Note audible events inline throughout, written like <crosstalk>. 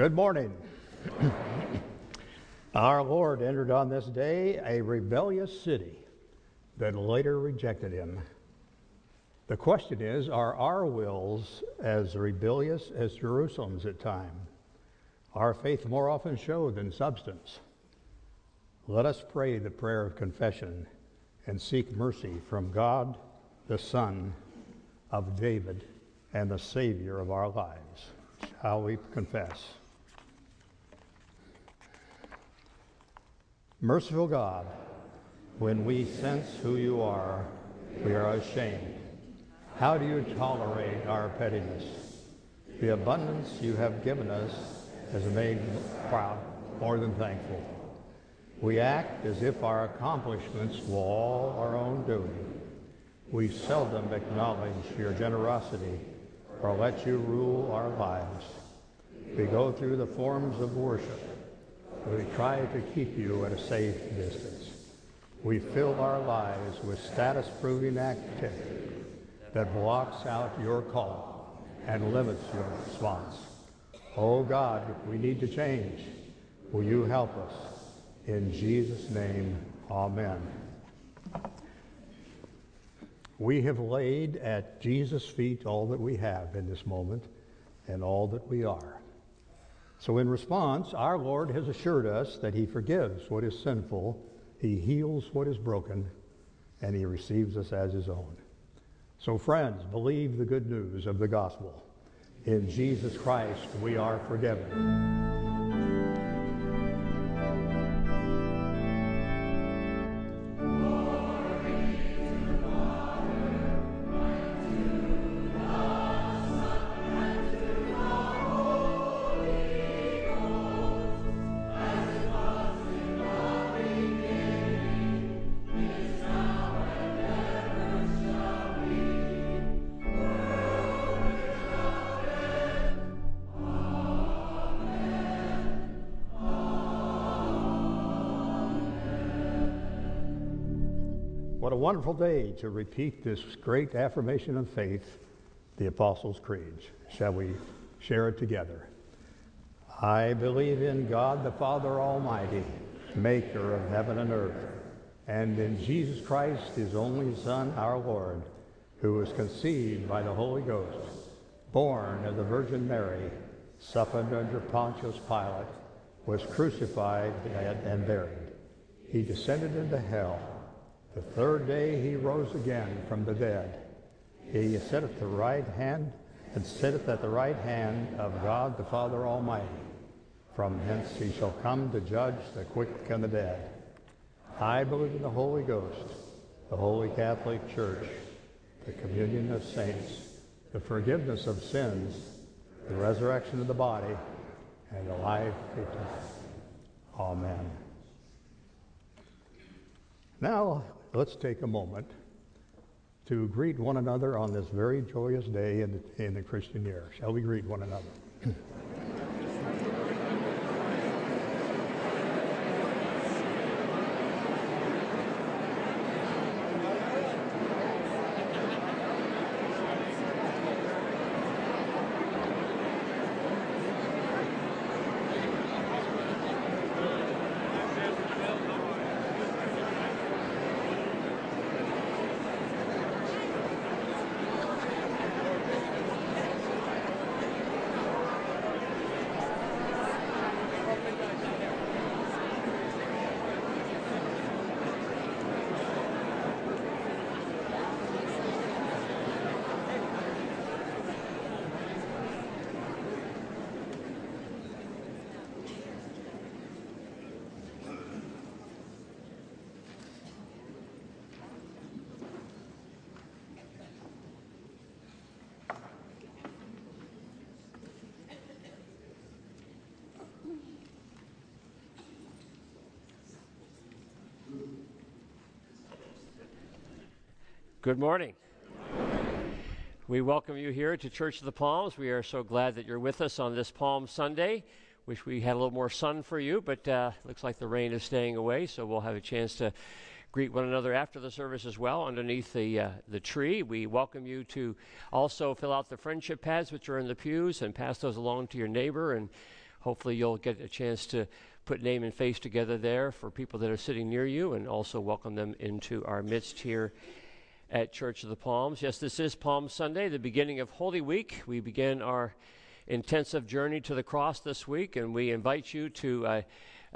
Good morning. Our Lord entered on this day a rebellious city that later rejected him. The question is are our wills as rebellious as Jerusalem's at time? Our faith more often show than substance. Let us pray the prayer of confession and seek mercy from God, the Son of David, and the Savior of our lives. Shall we confess? Merciful God, when we sense who you are, we are ashamed. How do you tolerate our pettiness? The abundance you have given us has made proud, more than thankful. We act as if our accomplishments were all our own doing. We seldom acknowledge your generosity or let you rule our lives. We go through the forms of worship. We try to keep you at a safe distance. We fill our lives with status-proving activity that blocks out your call and limits your response. Oh God, we need to change. Will you help us? In Jesus' name, amen. We have laid at Jesus' feet all that we have in this moment and all that we are. So, in response, our Lord has assured us that He forgives what is sinful, He heals what is broken, and He receives us as His own. So, friends, believe the good news of the gospel. In Jesus Christ, we are forgiven. Wonderful day to repeat this great affirmation of faith, the Apostles' Creed. Shall we share it together? I believe in God the Father Almighty, maker of heaven and earth, and in Jesus Christ, his only Son, our Lord, who was conceived by the Holy Ghost, born of the Virgin Mary, suffered under Pontius Pilate, was crucified and buried. He descended into hell. The third day he rose again from the dead. He sitteth at the right hand and sitteth at the right hand of God the Father Almighty. From hence he shall come to judge the quick and the dead. I believe in the Holy Ghost, the Holy Catholic Church, the communion of saints, the forgiveness of sins, the resurrection of the body, and the life eternal. Amen. Now, let's take a moment to greet one another on this very joyous day in the, in the Christian year. Shall we greet one another? Good morning. We welcome you here to Church of the Palms. We are so glad that you're with us on this Palm Sunday. Wish we had a little more sun for you, but uh, looks like the rain is staying away, so we'll have a chance to greet one another after the service as well underneath the uh, the tree. We welcome you to also fill out the friendship pads which are in the pews and pass those along to your neighbor, and hopefully you'll get a chance to put name and face together there for people that are sitting near you, and also welcome them into our midst here at Church of the Palms. Yes, this is Palm Sunday, the beginning of Holy Week. We begin our intensive journey to the cross this week, and we invite you to uh,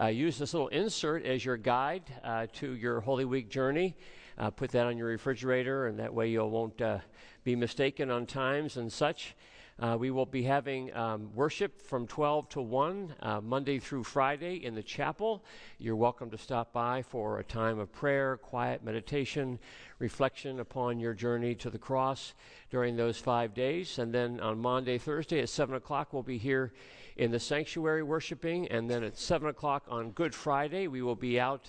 uh, use this little insert as your guide uh, to your Holy Week journey. Uh, put that on your refrigerator, and that way you won't uh, be mistaken on times and such. Uh, we will be having um, worship from 12 to 1, uh, Monday through Friday in the chapel. You're welcome to stop by for a time of prayer, quiet meditation, reflection upon your journey to the cross during those five days. And then on Monday, Thursday at 7 o'clock, we'll be here in the sanctuary worshiping. And then at 7 o'clock on Good Friday, we will be out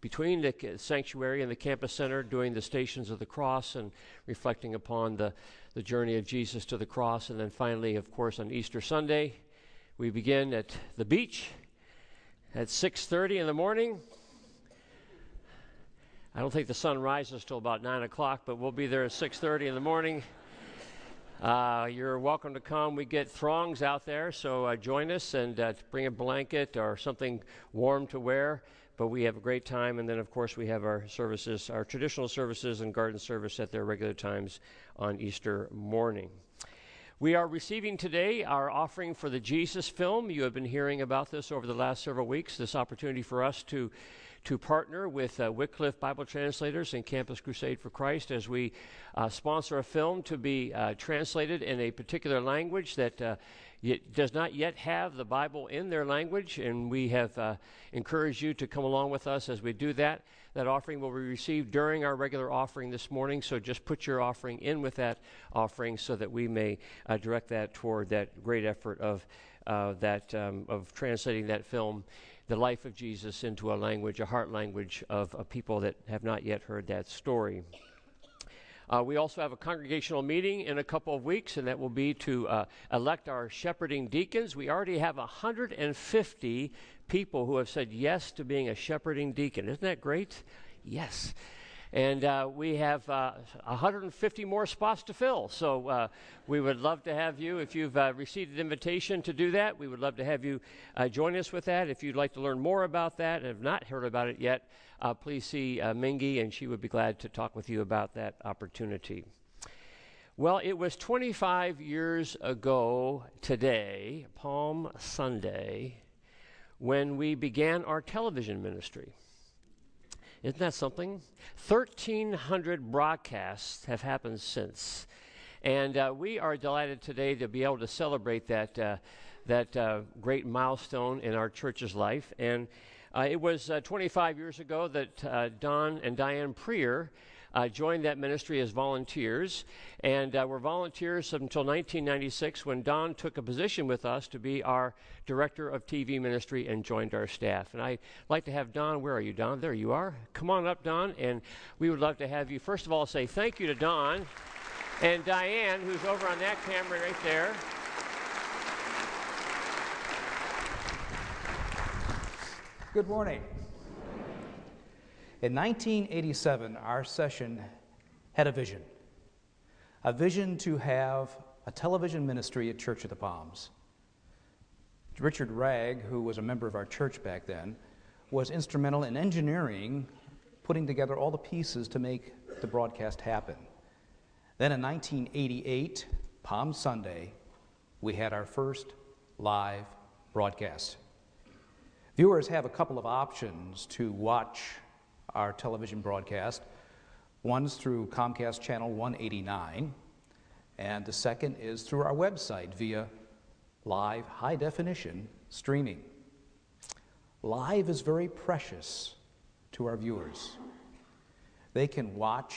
between the sanctuary and the campus center doing the stations of the cross and reflecting upon the the journey of Jesus to the cross. And then finally, of course, on Easter Sunday, we begin at the beach at 6.30 in the morning. I don't think the sun rises till about 9 o'clock, but we'll be there at 6.30 in the morning. Uh, you're welcome to come. We get throngs out there, so uh, join us and uh, bring a blanket or something warm to wear but we have a great time. And then, of course, we have our services, our traditional services and garden service at their regular times on Easter morning. We are receiving today our offering for the Jesus film. You have been hearing about this over the last several weeks. This opportunity for us to to partner with uh, Wycliffe Bible Translators and Campus Crusade for Christ as we uh, sponsor a film to be uh, translated in a particular language that uh, it does not yet have the Bible in their language, and we have uh, encouraged you to come along with us as we do that. That offering will be received during our regular offering this morning, so just put your offering in with that offering so that we may uh, direct that toward that great effort of uh, that um, of translating that film, the life of Jesus, into a language, a heart language of, of people that have not yet heard that story. Uh, we also have a congregational meeting in a couple of weeks, and that will be to uh, elect our shepherding deacons. We already have 150 people who have said yes to being a shepherding deacon. Isn't that great? Yes. And uh, we have uh, 150 more spots to fill. So uh, we would love to have you. If you've uh, received an invitation to do that, we would love to have you uh, join us with that. If you'd like to learn more about that and have not heard about it yet, uh, please see Mingy, and she would be glad to talk with you about that opportunity. Well, it was 25 years ago today, Palm Sunday, when we began our television ministry. Isn't that something? 1,300 broadcasts have happened since. And uh, we are delighted today to be able to celebrate that, uh, that uh, great milestone in our church's life. And uh, it was uh, 25 years ago that uh, Don and Diane Prier uh, joined that ministry as volunteers, and uh, were volunteers until 1996 when Don took a position with us to be our director of TV ministry and joined our staff. And I'd like to have Don, where are you, Don? There you are. Come on up, Don, and we would love to have you, first of all, say thank you to Don and Diane, who's over on that camera right there. Good morning. In 1987, our session had a vision a vision to have a television ministry at Church of the Palms. Richard Ragg, who was a member of our church back then, was instrumental in engineering, putting together all the pieces to make the broadcast happen. Then in 1988, Palm Sunday, we had our first live broadcast. Viewers have a couple of options to watch our television broadcast. One's through Comcast Channel 189, and the second is through our website via live high definition streaming. Live is very precious to our viewers. They can watch,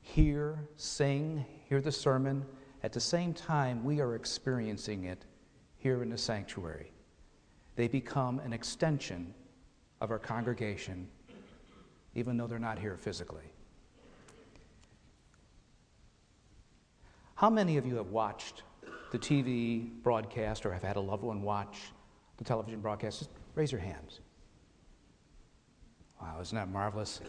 hear, sing, hear the sermon at the same time we are experiencing it here in the sanctuary they become an extension of our congregation, even though they're not here physically. How many of you have watched the TV broadcast or have had a loved one watch the television broadcast? Just raise your hands. Wow, isn't that marvelous?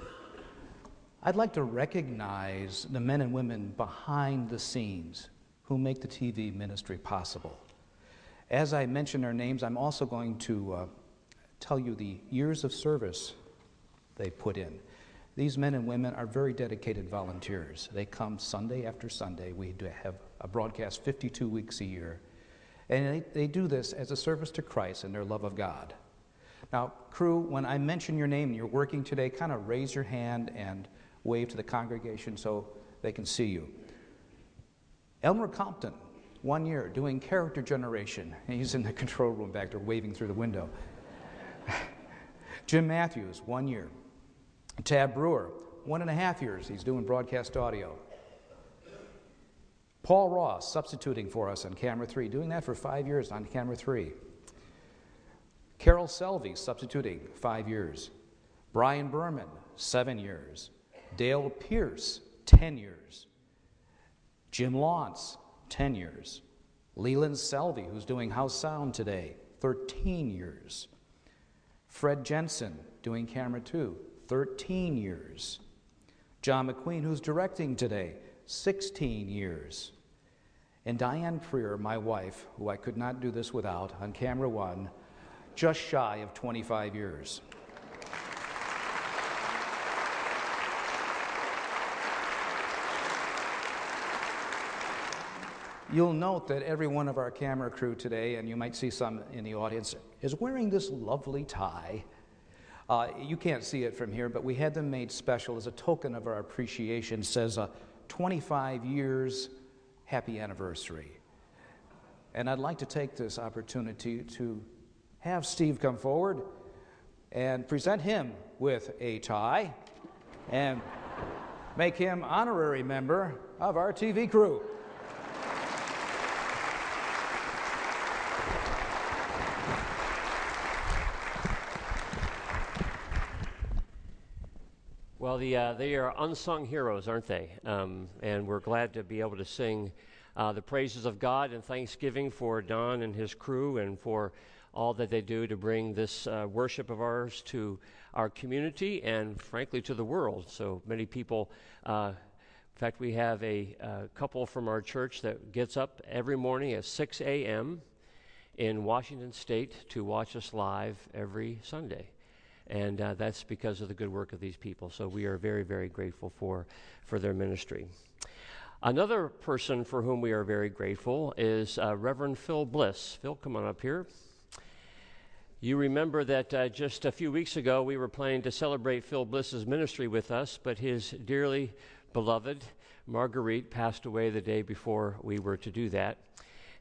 I'd like to recognize the men and women behind the scenes who make the TV ministry possible. As I mention their names, I'm also going to uh, tell you the years of service they put in. These men and women are very dedicated volunteers. They come Sunday after Sunday. We have a broadcast 52 weeks a year. And they, they do this as a service to Christ and their love of God. Now, crew, when I mention your name and you're working today, kind of raise your hand and wave to the congregation so they can see you. Elmer Compton one year, doing character generation. He's in the control room back there waving through the window. <laughs> Jim Matthews, one year. Tab Brewer, one and a half years. He's doing broadcast audio. Paul Ross, substituting for us on camera three, doing that for five years on camera three. Carol Selvey, substituting, five years. Brian Berman, seven years. Dale Pierce, 10 years. Jim Launce, 10 years. Leland Selvey, who's doing House Sound today, 13 years. Fred Jensen, doing Camera 2, 13 years. John McQueen, who's directing today, 16 years. And Diane Freer, my wife, who I could not do this without, on Camera 1, just shy of 25 years. You'll note that every one of our camera crew today, and you might see some in the audience, is wearing this lovely tie. Uh, you can't see it from here, but we had them made special as a token of our appreciation. It says uh, 25 years, happy anniversary. And I'd like to take this opportunity to have Steve come forward and present him with a tie and make him honorary member of our TV crew. Well, the, uh, they are unsung heroes, aren't they? Um, and we're glad to be able to sing uh, the praises of God and thanksgiving for Don and his crew and for all that they do to bring this uh, worship of ours to our community and, frankly, to the world. So many people. Uh, in fact, we have a, a couple from our church that gets up every morning at 6 a.m. in Washington State to watch us live every Sunday and uh, that's because of the good work of these people. So we are very, very grateful for, for their ministry. Another person for whom we are very grateful is uh, Reverend Phil Bliss. Phil, come on up here. You remember that uh, just a few weeks ago we were planning to celebrate Phil Bliss's ministry with us, but his dearly beloved Marguerite passed away the day before we were to do that.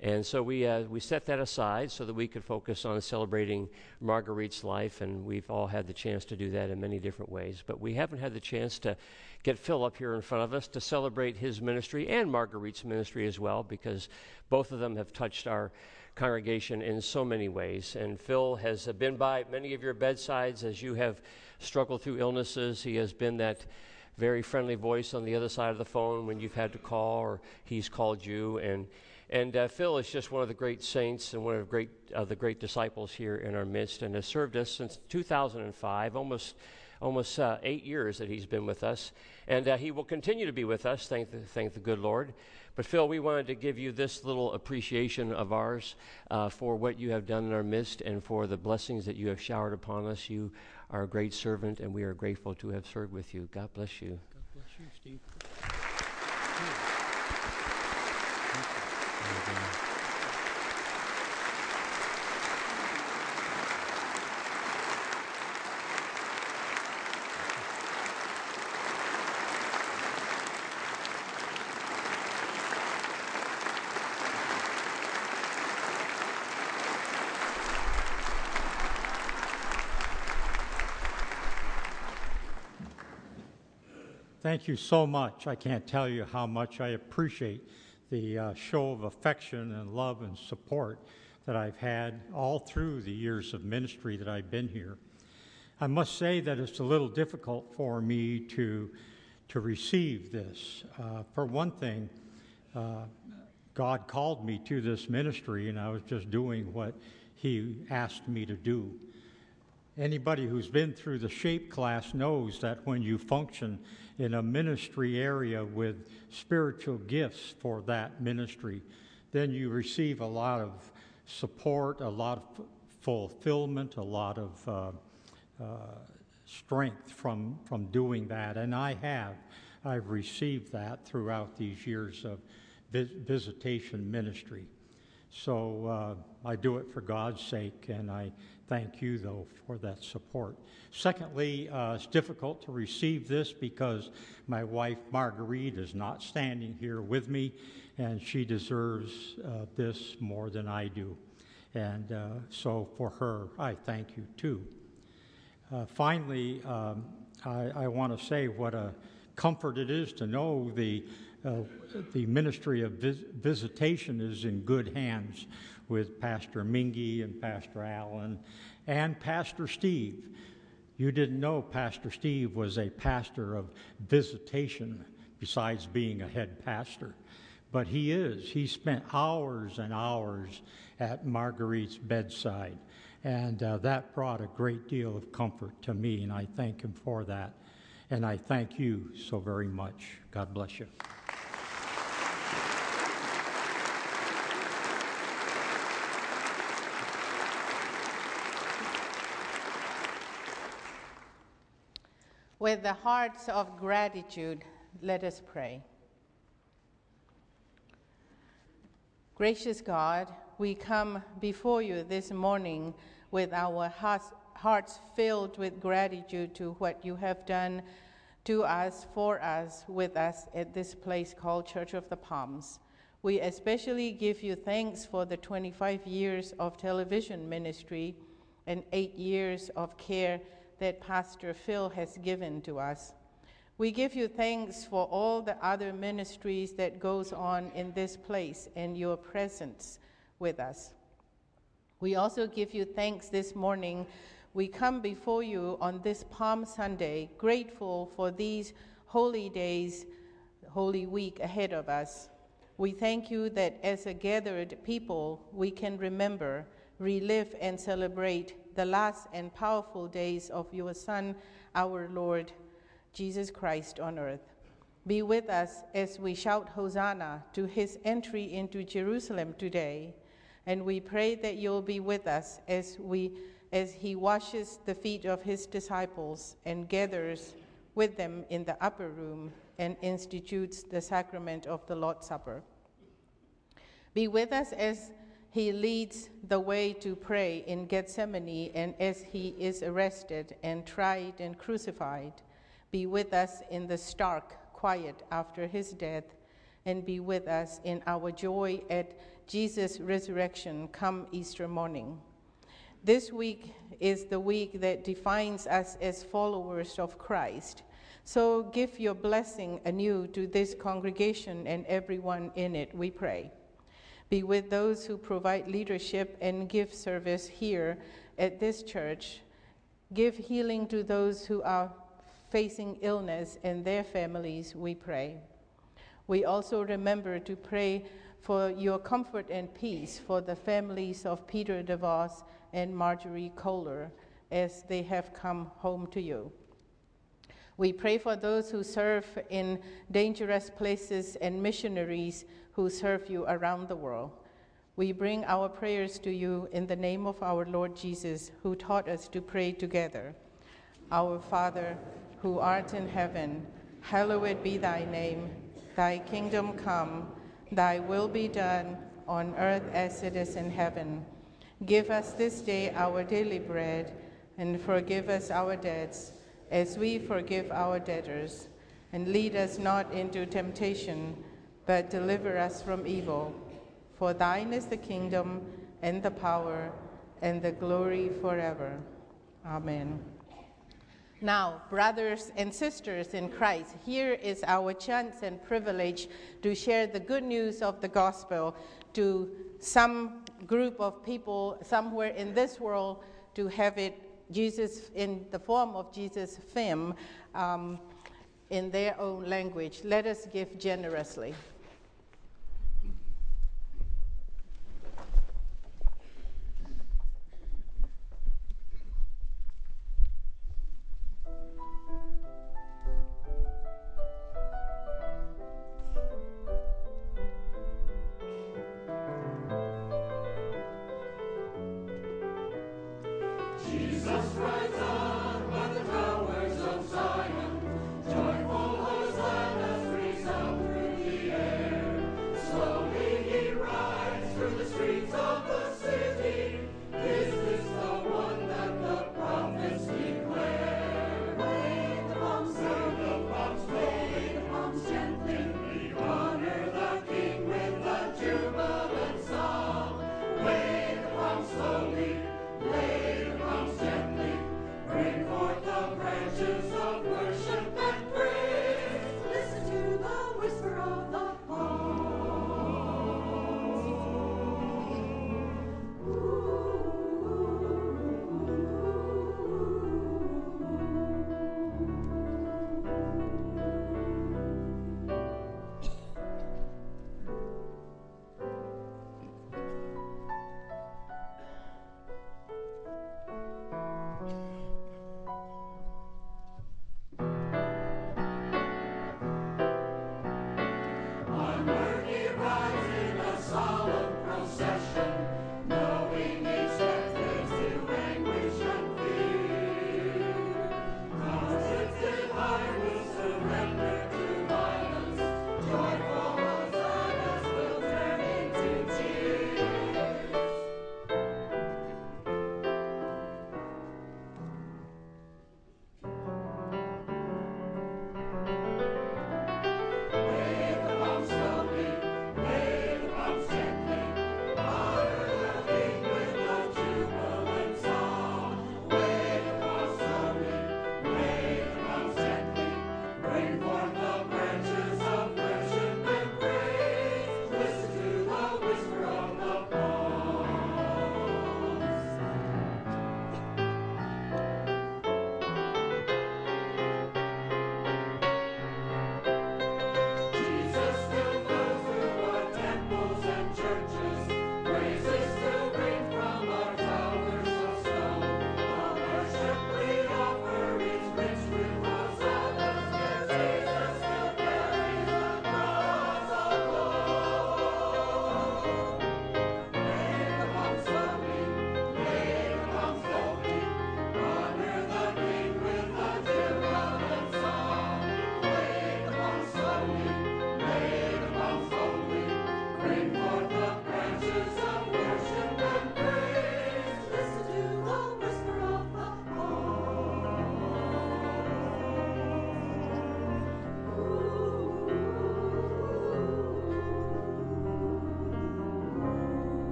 And so we, uh, we set that aside so that we could focus on celebrating Marguerite's life, and we've all had the chance to do that in many different ways. But we haven't had the chance to get Phil up here in front of us to celebrate his ministry and Marguerite's ministry as well, because both of them have touched our congregation in so many ways. And Phil has been by many of your bedsides as you have struggled through illnesses. He has been that very friendly voice on the other side of the phone when you've had to call or he's called you. And and uh, Phil is just one of the great saints and one of the great, uh, the great disciples here in our midst and has served us since 2005, almost, almost uh, eight years that he's been with us. And uh, he will continue to be with us, thank the, thank the good Lord. But Phil, we wanted to give you this little appreciation of ours uh, for what you have done in our midst and for the blessings that you have showered upon us. You are a great servant, and we are grateful to have served with you. God bless you. God bless you, Steve. Thank you so much. I can't tell you how much I appreciate the uh, show of affection and love and support that I've had all through the years of ministry that I've been here. I must say that it's a little difficult for me to, to receive this. Uh, for one thing, uh, God called me to this ministry, and I was just doing what He asked me to do. Anybody who's been through the shape class knows that when you function in a ministry area with spiritual gifts for that ministry, then you receive a lot of support, a lot of fulfillment, a lot of uh, uh, strength from, from doing that. And I have. I've received that throughout these years of vis- visitation ministry. So uh, I do it for God's sake, and I thank you, though, for that support. Secondly, uh, it's difficult to receive this because my wife Marguerite is not standing here with me, and she deserves uh, this more than I do. And uh, so for her, I thank you too. Uh, finally, um, I, I want to say what a comfort it is to know the, the ministry of vis- visitation is in good hands with Pastor Mingy and Pastor Allen and Pastor Steve. You didn't know Pastor Steve was a pastor of visitation besides being a head pastor. But he is. He spent hours and hours at Marguerite's bedside. And uh, that brought a great deal of comfort to me, and I thank him for that. And I thank you so very much. God bless you. With the hearts of gratitude, let us pray. Gracious God, we come before you this morning with our hearts filled with gratitude to what you have done to us, for us, with us at this place called Church of the Palms. We especially give you thanks for the 25 years of television ministry and eight years of care that Pastor Phil has given to us. We give you thanks for all the other ministries that goes on in this place and your presence with us. We also give you thanks this morning. We come before you on this Palm Sunday, grateful for these holy days, holy week ahead of us. We thank you that as a gathered people, we can remember, relive, and celebrate the last and powerful days of your Son, our Lord Jesus Christ on earth. Be with us as we shout Hosanna to his entry into Jerusalem today. And we pray that you'll be with us as, we, as he washes the feet of his disciples and gathers with them in the upper room and institutes the sacrament of the Lord's Supper. Be with us as he leads the way to pray in Gethsemane and as he is arrested and tried and crucified be with us in the stark quiet after his death, and be with us in our joy at Jesus' resurrection come Easter morning. This week is the week that defines us as followers of Christ. So give your blessing anew to this congregation and everyone in it, we pray. Be with those who provide leadership and give service here at this church. Give healing to those who are facing illness and their families, we pray. We also remember to pray for your comfort and peace for the families of Peter DeVos and Marjorie Kohler as they have come home to you. We pray for those who serve in dangerous places and missionaries who serve you around the world. We bring our prayers to you in the name of our Lord Jesus, who taught us to pray together. Our Father, who art in heaven, hallowed be thy name. Thy kingdom come, thy will be done on earth as it is in heaven. Give us this day our daily bread, and forgive us our debts, as we forgive our debtors. And lead us not into temptation, but deliver us from evil. For thine is the kingdom, and the power, and the glory forever. Amen. Now, brothers and sisters in Christ, here is our chance and privilege to share the good news of the gospel to some group of people somewhere in this world to have it Jesus in the form of Jesus' film um, in their own language. Let us give generously.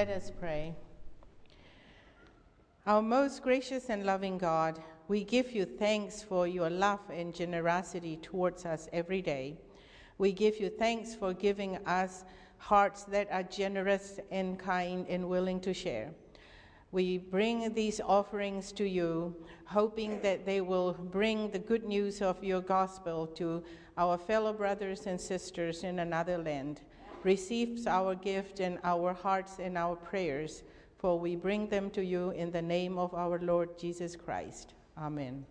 Let us pray. Our most gracious and loving God, we give you thanks for your love and generosity towards us every day. We give you thanks for giving us hearts that are generous and kind and willing to share. We bring these offerings to you, hoping that they will bring the good news of your gospel to our fellow brothers and sisters in another land. Receive our gift and our hearts and our prayers, for we bring them to you in the name of our Lord Jesus Christ. Amen.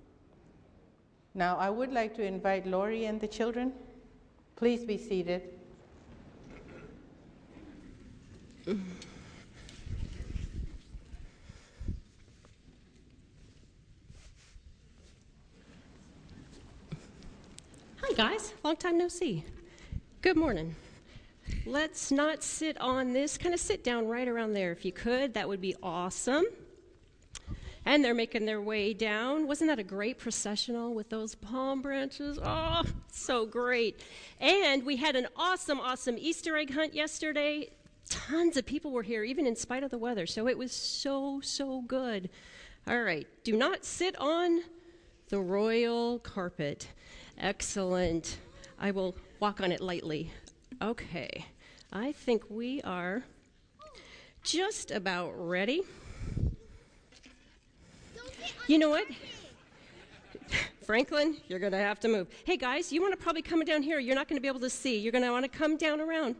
Now, I would like to invite Lori and the children. Please be seated. Hi, guys. Long time no see. Good morning. Let's not sit on this. Kind of sit down right around there if you could. That would be awesome. And they're making their way down. Wasn't that a great processional with those palm branches? Oh, so great. And we had an awesome, awesome Easter egg hunt yesterday. Tons of people were here, even in spite of the weather. So it was so, so good. All right. Do not sit on the royal carpet. Excellent. I will walk on it lightly. Okay. I think we are just about ready. You know what? Franklin, you're going to have to move. Hey guys, you want to probably come down here. You're not going to be able to see. You're going to want to come down around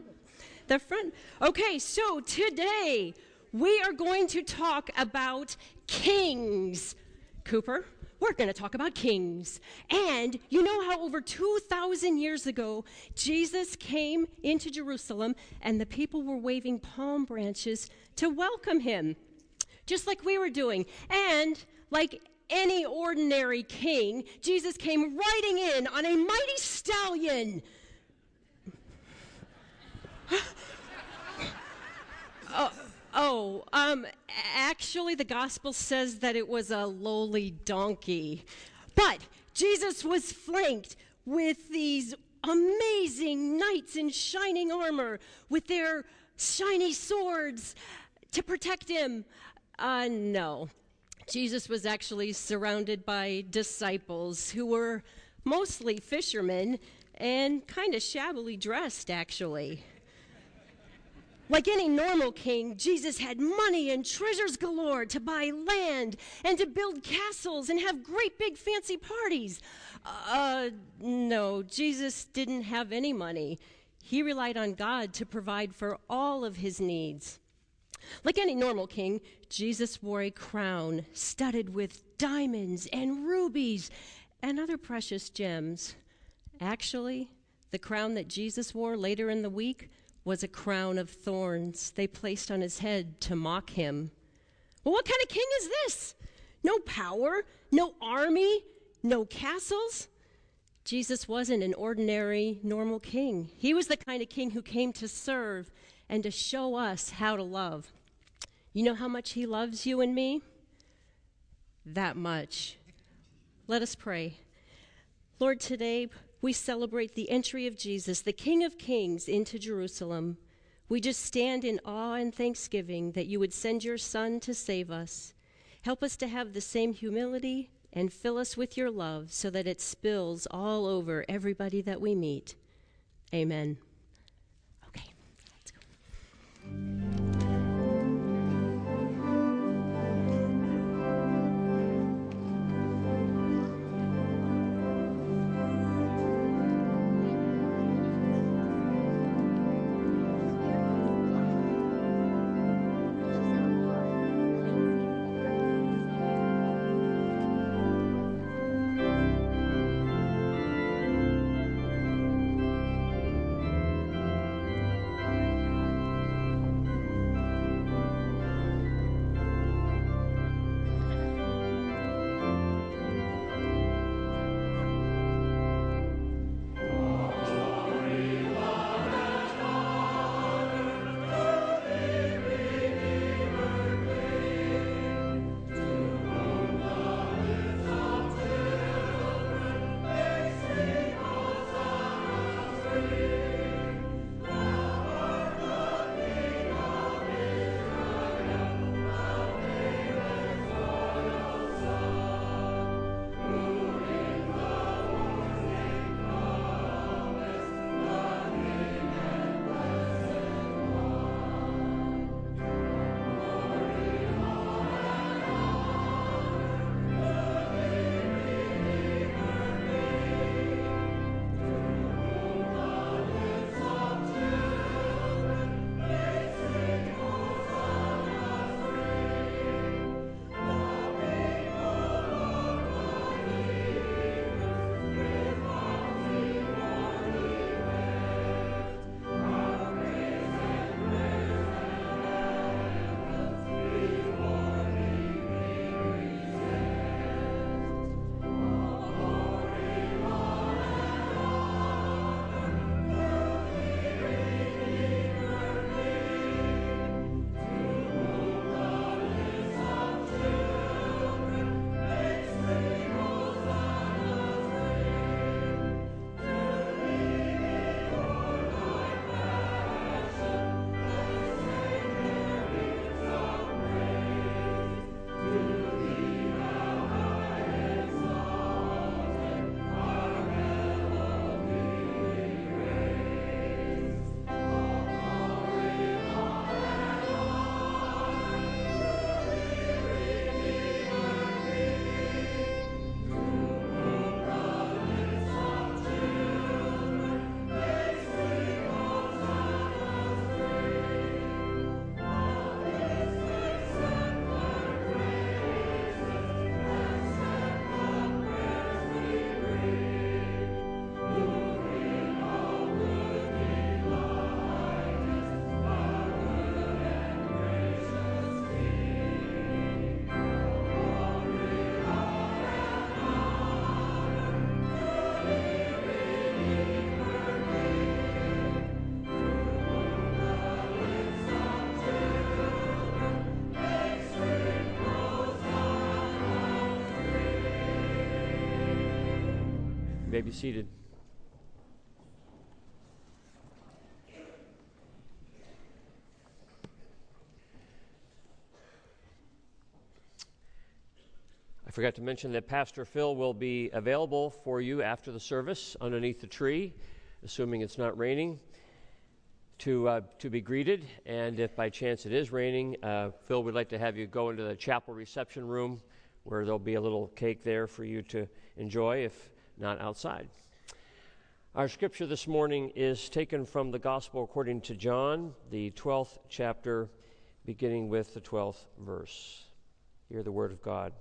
the front. Okay, so today we are going to talk about kings. Cooper, we're going to talk about kings. And you know how over 2,000 years ago, Jesus came into Jerusalem and the people were waving palm branches to welcome him, just like we were doing. And like any ordinary king, Jesus came riding in on a mighty stallion. <gasps> oh, oh um, actually, the gospel says that it was a lowly donkey. But Jesus was flanked with these amazing knights in shining armor with their shiny swords to protect him. Uh, no. Jesus was actually surrounded by disciples who were mostly fishermen and kind of shabbily dressed, actually. Like any normal king, Jesus had money and treasures galore to buy land and to build castles and have great big fancy parties. Uh, no, Jesus didn't have any money. He relied on God to provide for all of his needs. Like any normal king, Jesus wore a crown studded with diamonds and rubies and other precious gems. Actually, the crown that Jesus wore later in the week was a crown of thorns they placed on his head to mock him. Well, what kind of king is this? No power, no army, no castles. Jesus wasn't an ordinary, normal king. He was the kind of king who came to serve and to show us how to love. You know how much he loves you and me? That much. Let us pray. Lord, today, we celebrate the entry of Jesus, the King of Kings, into Jerusalem. We just stand in awe and thanksgiving that you would send your Son to save us. Help us to have the same humility and fill us with your love so that it spills all over everybody that we meet. Amen. Okay, let's go. May be seated. I forgot to mention that Pastor Phil will be available for you after the service underneath the tree, assuming it's not raining, to, uh, to be greeted. And if by chance it is raining, uh, Phil would like to have you go into the chapel reception room where there'll be a little cake there for you to enjoy, if not outside. Our scripture this morning is taken from the Gospel according to John, the 12th chapter, beginning with the 12th verse. Hear the word of God.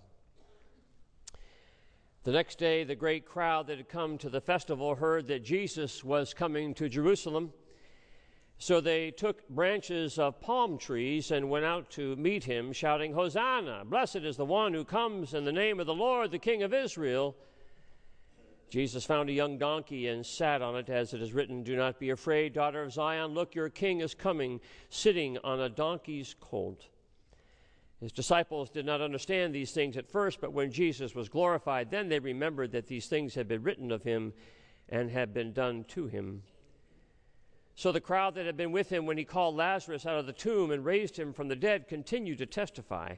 The next day, the great crowd that had come to the festival heard that Jesus was coming to Jerusalem. So they took branches of palm trees and went out to meet him, shouting, Hosanna! Blessed is the one who comes in the name of the Lord, the King of Israel. Jesus found a young donkey and sat on it, as it is written, Do not be afraid, daughter of Zion. Look, your king is coming, sitting on a donkey's colt. His disciples did not understand these things at first, but when Jesus was glorified, then they remembered that these things had been written of him and had been done to him. So the crowd that had been with him when he called Lazarus out of the tomb and raised him from the dead continued to testify.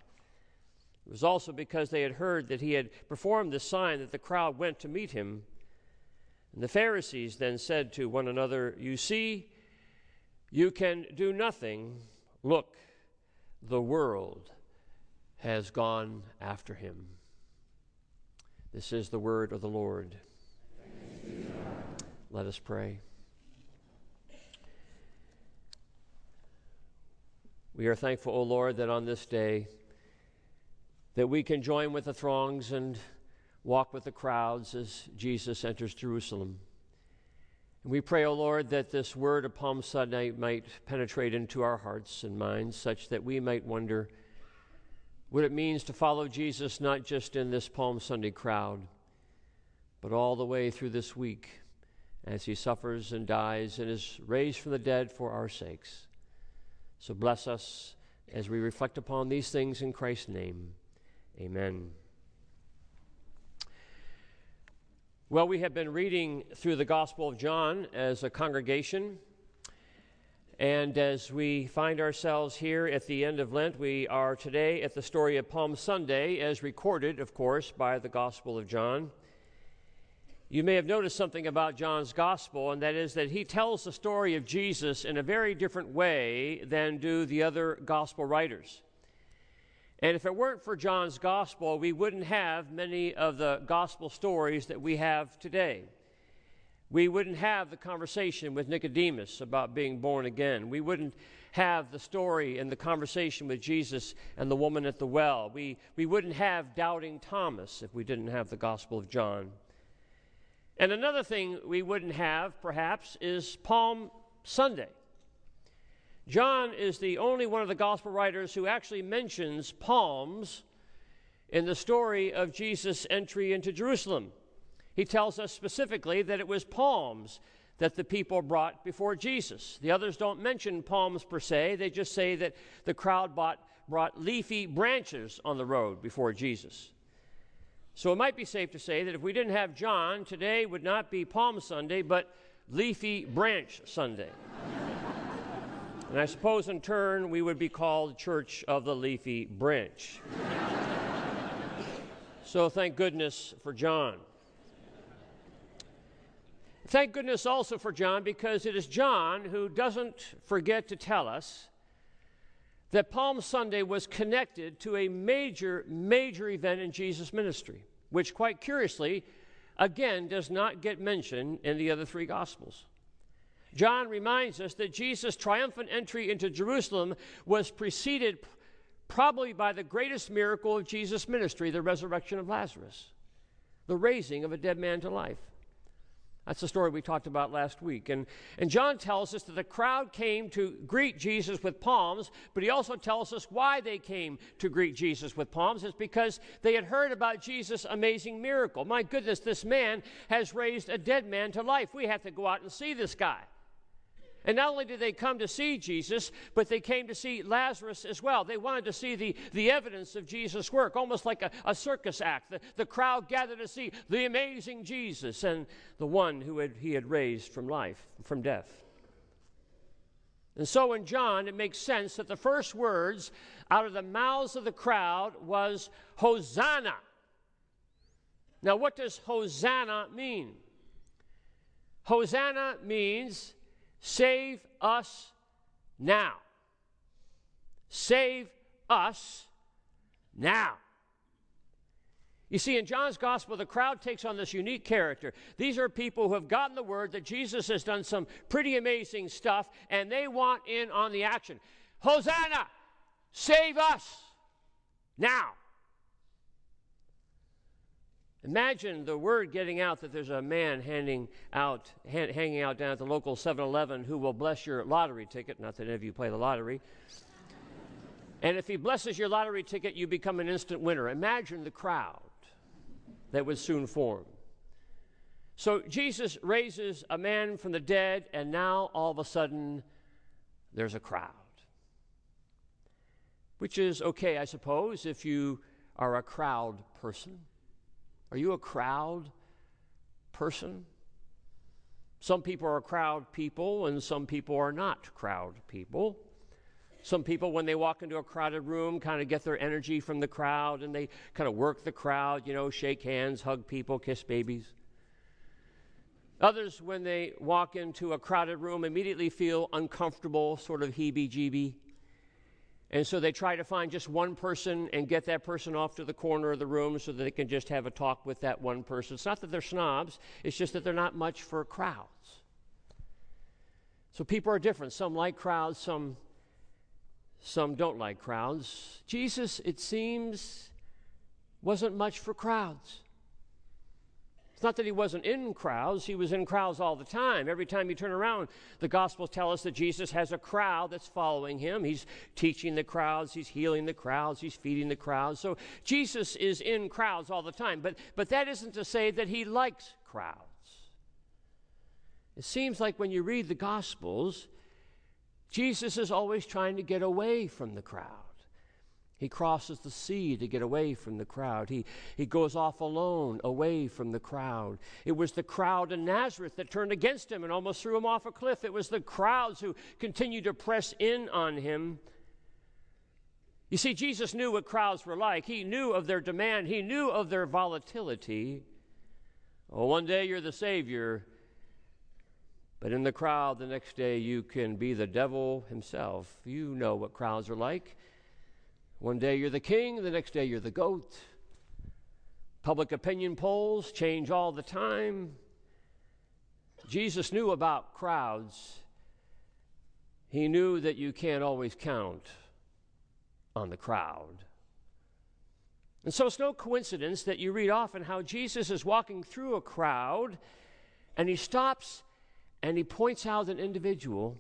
It was also because they had heard that he had performed this sign that the crowd went to meet him. And the Pharisees then said to one another, You see, you can do nothing. Look, the world has gone after him. This is the word of the Lord. Let us pray. We are thankful, O Lord, that on this day that we can join with the throngs and walk with the crowds as Jesus enters Jerusalem. And we pray, O Lord, that this word of Palm Sunday might penetrate into our hearts and minds such that we might wonder what it means to follow Jesus not just in this Palm Sunday crowd, but all the way through this week as he suffers and dies and is raised from the dead for our sakes. So bless us as we reflect upon these things in Christ's name. Amen. Well, we have been reading through the Gospel of John as a congregation. And as we find ourselves here at the end of Lent, we are today at the story of Palm Sunday, as recorded, of course, by the Gospel of John. You may have noticed something about John's Gospel, and that is that he tells the story of Jesus in a very different way than do the other Gospel writers. And if it weren't for John's Gospel, we wouldn't have many of the Gospel stories that we have today we wouldn't have the conversation with Nicodemus about being born again. We wouldn't have the story and the conversation with Jesus and the woman at the well. We, we wouldn't have doubting Thomas if we didn't have the Gospel of John. And another thing we wouldn't have, perhaps, is Palm Sunday. John is the only one of the Gospel writers who actually mentions palms in the story of Jesus' entry into Jerusalem. He tells us specifically that it was palms that the people brought before Jesus. The others don't mention palms per se, they just say that the crowd bought, brought leafy branches on the road before Jesus. So it might be safe to say that if we didn't have John, today would not be Palm Sunday, but Leafy Branch Sunday. And I suppose in turn we would be called Church of the Leafy Branch. so thank goodness for John. Thank goodness also for John because it is John who doesn't forget to tell us that Palm Sunday was connected to a major, major event in Jesus' ministry, which, quite curiously, again does not get mentioned in the other three Gospels. John reminds us that Jesus' triumphant entry into Jerusalem was preceded probably by the greatest miracle of Jesus' ministry, the resurrection of Lazarus, the raising of a dead man to life. That's the story we talked about last week. And, and John tells us that the crowd came to greet Jesus with palms, but he also tells us why they came to greet Jesus with palms. It's because they had heard about Jesus' amazing miracle. My goodness, this man has raised a dead man to life. We have to go out and see this guy. And not only did they come to see Jesus, but they came to see Lazarus as well. They wanted to see the, the evidence of Jesus' work, almost like a, a circus act. The, the crowd gathered to see the amazing Jesus and the one who had, he had raised from life, from death. And so in John, it makes sense that the first words out of the mouths of the crowd was Hosanna. Now, what does Hosanna mean? Hosanna means save us now. Save us now. You see, in John's gospel, the crowd takes on this unique character. These are people who have gotten the word that Jesus has done some pretty amazing stuff, and they want in on the action. Hosanna! Save us now. Imagine the word getting out that there's a man handing out, hanging out down at the local 7 Eleven who will bless your lottery ticket. Not that any of you play the lottery. and if he blesses your lottery ticket, you become an instant winner. Imagine the crowd that would soon form. So Jesus raises a man from the dead, and now all of a sudden there's a crowd. Which is okay, I suppose, if you are a crowd person. Are you a crowd person? Some people are crowd people, and some people are not crowd people. Some people, when they walk into a crowded room, kind of get their energy from the crowd and they kind of work the crowd, you know, shake hands, hug people, kiss babies. Others, when they walk into a crowded room, immediately feel uncomfortable, sort of heebie jeebie. And so they try to find just one person and get that person off to the corner of the room so that they can just have a talk with that one person. It's not that they're snobs, it's just that they're not much for crowds. So people are different. Some like crowds, some, some don't like crowds. Jesus, it seems, wasn't much for crowds. It's not that he wasn't in crowds, he was in crowds all the time. Every time you turn around, the Gospels tell us that Jesus has a crowd that's following him. He's teaching the crowds, he's healing the crowds, he's feeding the crowds. So Jesus is in crowds all the time. But, but that isn't to say that he likes crowds. It seems like when you read the Gospels, Jesus is always trying to get away from the crowd. He crosses the sea to get away from the crowd. He, he goes off alone, away from the crowd. It was the crowd in Nazareth that turned against him and almost threw him off a cliff. It was the crowds who continued to press in on him. You see, Jesus knew what crowds were like. He knew of their demand, he knew of their volatility. Oh, one day you're the Savior, but in the crowd the next day you can be the devil himself. You know what crowds are like. One day you're the king, the next day you're the goat. Public opinion polls change all the time. Jesus knew about crowds. He knew that you can't always count on the crowd. And so it's no coincidence that you read often how Jesus is walking through a crowd and he stops and he points out an individual,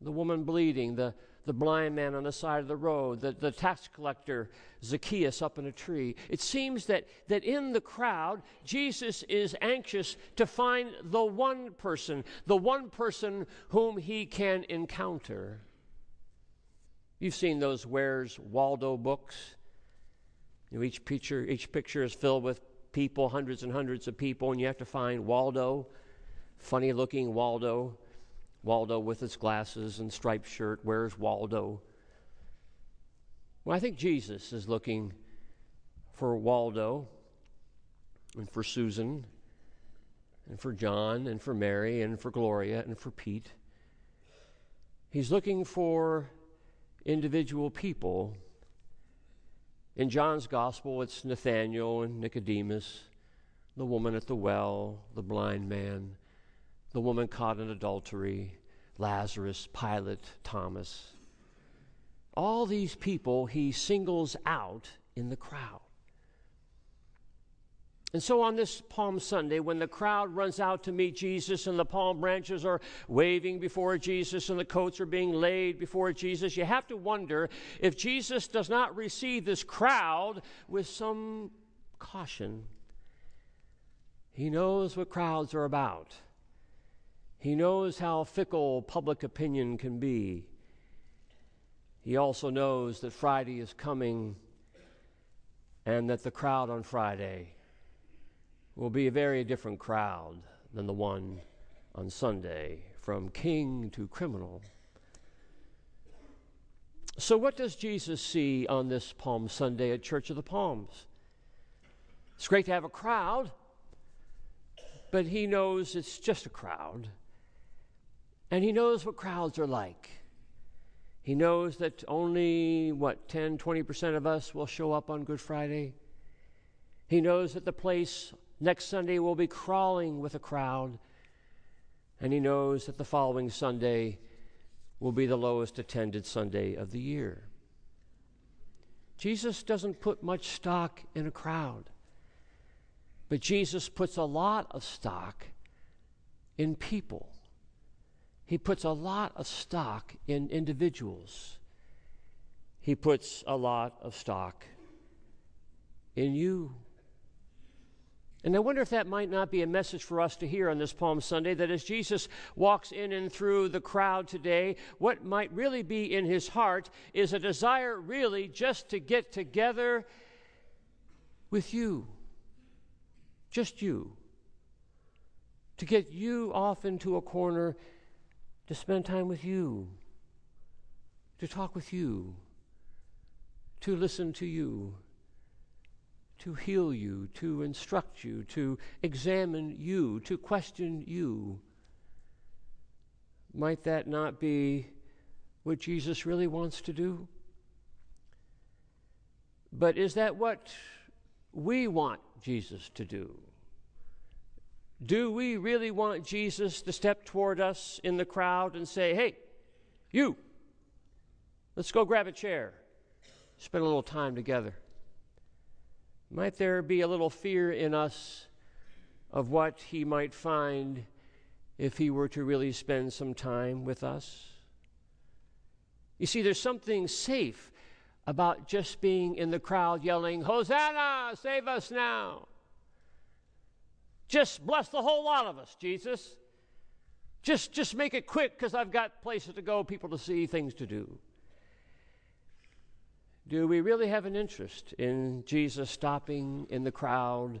the woman bleeding, the the blind man on the side of the road, the, the tax collector, Zacchaeus up in a tree. It seems that, that in the crowd, Jesus is anxious to find the one person, the one person whom he can encounter. You've seen those Where's Waldo books. You know, each picture, each picture is filled with people, hundreds and hundreds of people, and you have to find Waldo, funny looking Waldo. Waldo with his glasses and striped shirt. Where's Waldo? Well, I think Jesus is looking for Waldo and for Susan and for John and for Mary and for Gloria and for Pete. He's looking for individual people. In John's gospel, it's Nathanael and Nicodemus, the woman at the well, the blind man the woman caught in adultery, Lazarus, Pilate, Thomas. All these people he singles out in the crowd. And so on this Palm Sunday, when the crowd runs out to meet Jesus and the palm branches are waving before Jesus and the coats are being laid before Jesus, you have to wonder if Jesus does not receive this crowd with some caution. He knows what crowds are about. He knows how fickle public opinion can be. He also knows that Friday is coming and that the crowd on Friday will be a very different crowd than the one on Sunday, from king to criminal. So, what does Jesus see on this Palm Sunday at Church of the Palms? It's great to have a crowd, but he knows it's just a crowd. And he knows what crowds are like. He knows that only, what, 10, 20% of us will show up on Good Friday. He knows that the place next Sunday will be crawling with a crowd. And he knows that the following Sunday will be the lowest attended Sunday of the year. Jesus doesn't put much stock in a crowd, but Jesus puts a lot of stock in people. He puts a lot of stock in individuals. He puts a lot of stock in you. And I wonder if that might not be a message for us to hear on this Palm Sunday that as Jesus walks in and through the crowd today, what might really be in his heart is a desire, really, just to get together with you. Just you. To get you off into a corner to spend time with you, to talk with you, to listen to you to heal you, to instruct you, to examine you, to question you. Might that not be what Jesus really wants to do? But is that what we want Jesus to do? Do we really want Jesus to step toward us in the crowd and say, hey, you, let's go grab a chair, spend a little time together? Might there be a little fear in us of what he might find if he were to really spend some time with us? You see, there's something safe about just being in the crowd yelling, Hosanna, save us now. Just bless the whole lot of us, Jesus. Just, just make it quick because I've got places to go, people to see, things to do. Do we really have an interest in Jesus stopping in the crowd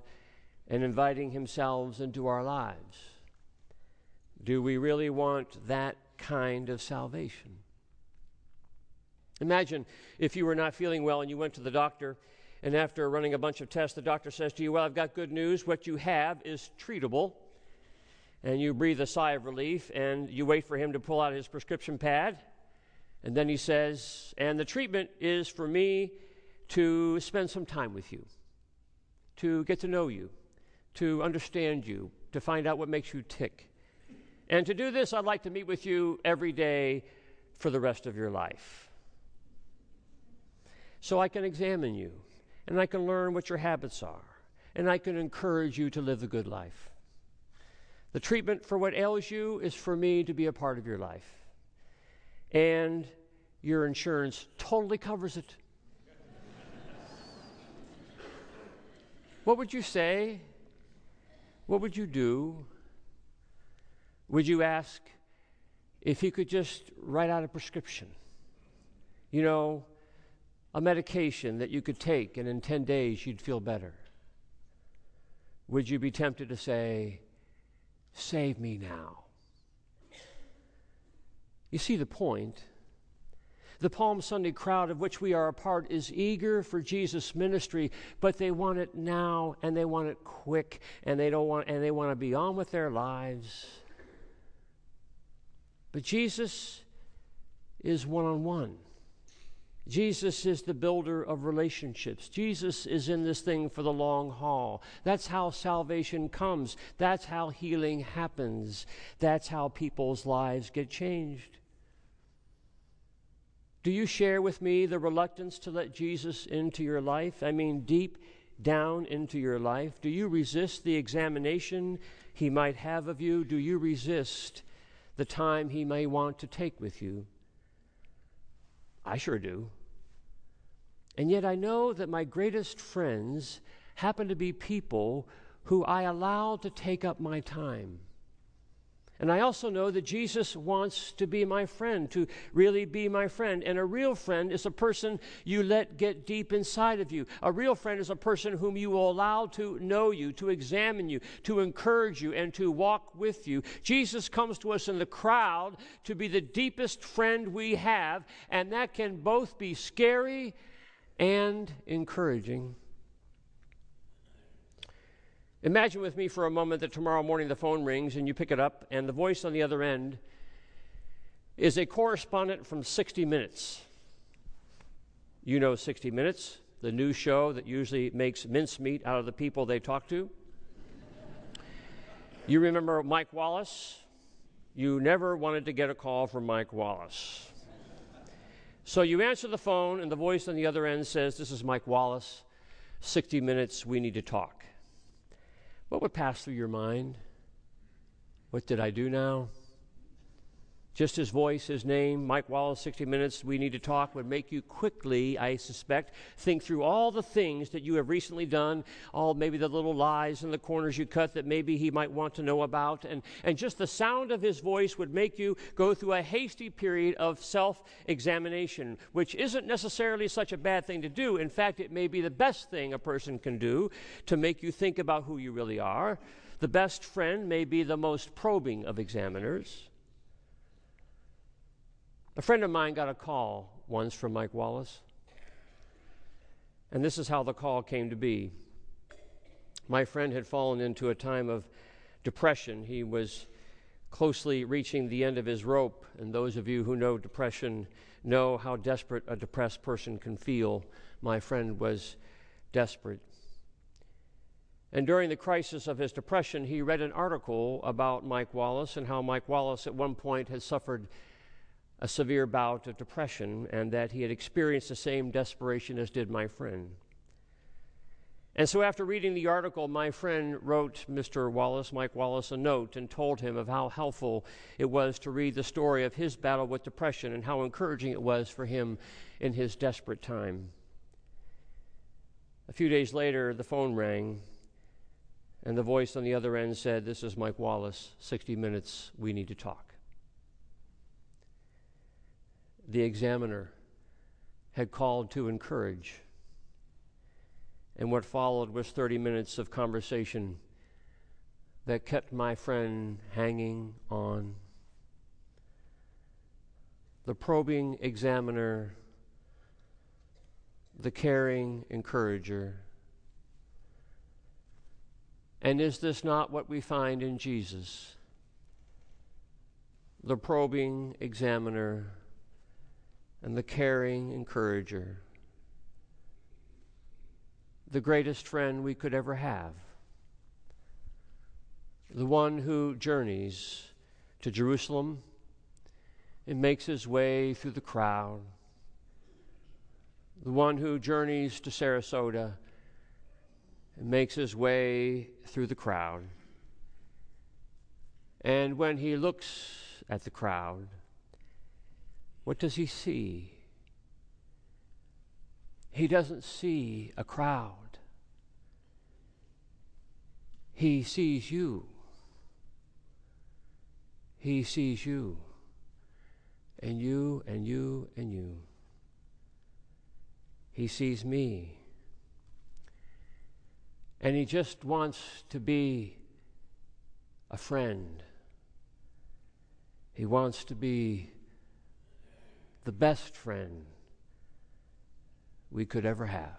and inviting himself into our lives? Do we really want that kind of salvation? Imagine if you were not feeling well and you went to the doctor, and after running a bunch of tests, the doctor says to you, Well, I've got good news. What you have is treatable. And you breathe a sigh of relief and you wait for him to pull out his prescription pad and then he says, and the treatment is for me to spend some time with you, to get to know you, to understand you, to find out what makes you tick. And to do this, I'd like to meet with you every day for the rest of your life. So I can examine you, and I can learn what your habits are, and I can encourage you to live a good life. The treatment for what ails you is for me to be a part of your life and your insurance totally covers it. what would you say? What would you do? Would you ask if he could just write out a prescription? You know, a medication that you could take, and in 10 days you'd feel better? Would you be tempted to say, Save me now? You see the point. The Palm Sunday crowd of which we are a part is eager for Jesus' ministry, but they want it now and they want it quick and they don't want and they want to be on with their lives. But Jesus is one on one. Jesus is the builder of relationships. Jesus is in this thing for the long haul. That's how salvation comes. That's how healing happens. That's how people's lives get changed. Do you share with me the reluctance to let Jesus into your life? I mean, deep down into your life? Do you resist the examination he might have of you? Do you resist the time he may want to take with you? I sure do. And yet I know that my greatest friends happen to be people who I allow to take up my time. And I also know that Jesus wants to be my friend, to really be my friend. And a real friend is a person you let get deep inside of you. A real friend is a person whom you will allow to know you, to examine you, to encourage you, and to walk with you. Jesus comes to us in the crowd to be the deepest friend we have, and that can both be scary and encouraging. Imagine with me for a moment that tomorrow morning the phone rings and you pick it up, and the voice on the other end is a correspondent from 60 Minutes. You know 60 Minutes, the news show that usually makes mincemeat out of the people they talk to. you remember Mike Wallace? You never wanted to get a call from Mike Wallace. So you answer the phone, and the voice on the other end says, This is Mike Wallace. 60 minutes, we need to talk. What would pass through your mind? What did I do now? Just his voice, his name, Mike Wallace, 60 Minutes, We Need to Talk, would make you quickly, I suspect, think through all the things that you have recently done, all maybe the little lies and the corners you cut that maybe he might want to know about. And, and just the sound of his voice would make you go through a hasty period of self examination, which isn't necessarily such a bad thing to do. In fact, it may be the best thing a person can do to make you think about who you really are. The best friend may be the most probing of examiners. A friend of mine got a call once from Mike Wallace. And this is how the call came to be. My friend had fallen into a time of depression. He was closely reaching the end of his rope. And those of you who know depression know how desperate a depressed person can feel. My friend was desperate. And during the crisis of his depression, he read an article about Mike Wallace and how Mike Wallace at one point had suffered a severe bout of depression and that he had experienced the same desperation as did my friend. And so, after reading the article, my friend wrote Mr. Wallace, Mike Wallace, a note and told him of how helpful it was to read the story of his battle with depression and how encouraging it was for him in his desperate time. A few days later, the phone rang, and the voice on the other end said, This is Mike Wallace, 60 minutes, we need to talk the examiner had called to encourage. And what followed was 30 minutes of conversation that kept my friend hanging on. The probing examiner, the caring encourager. And is this not what we find in Jesus? The probing examiner and the caring encourager, the greatest friend we could ever have, the one who journeys to Jerusalem and makes his way through the crowd, the one who journeys to Sarasota and makes his way through the crowd. And when he looks at the crowd, what does he see? He doesn't see a crowd. He sees you. He sees you. And you, and you, and you. He sees me. And he just wants to be a friend. He wants to be the best friend we could ever have.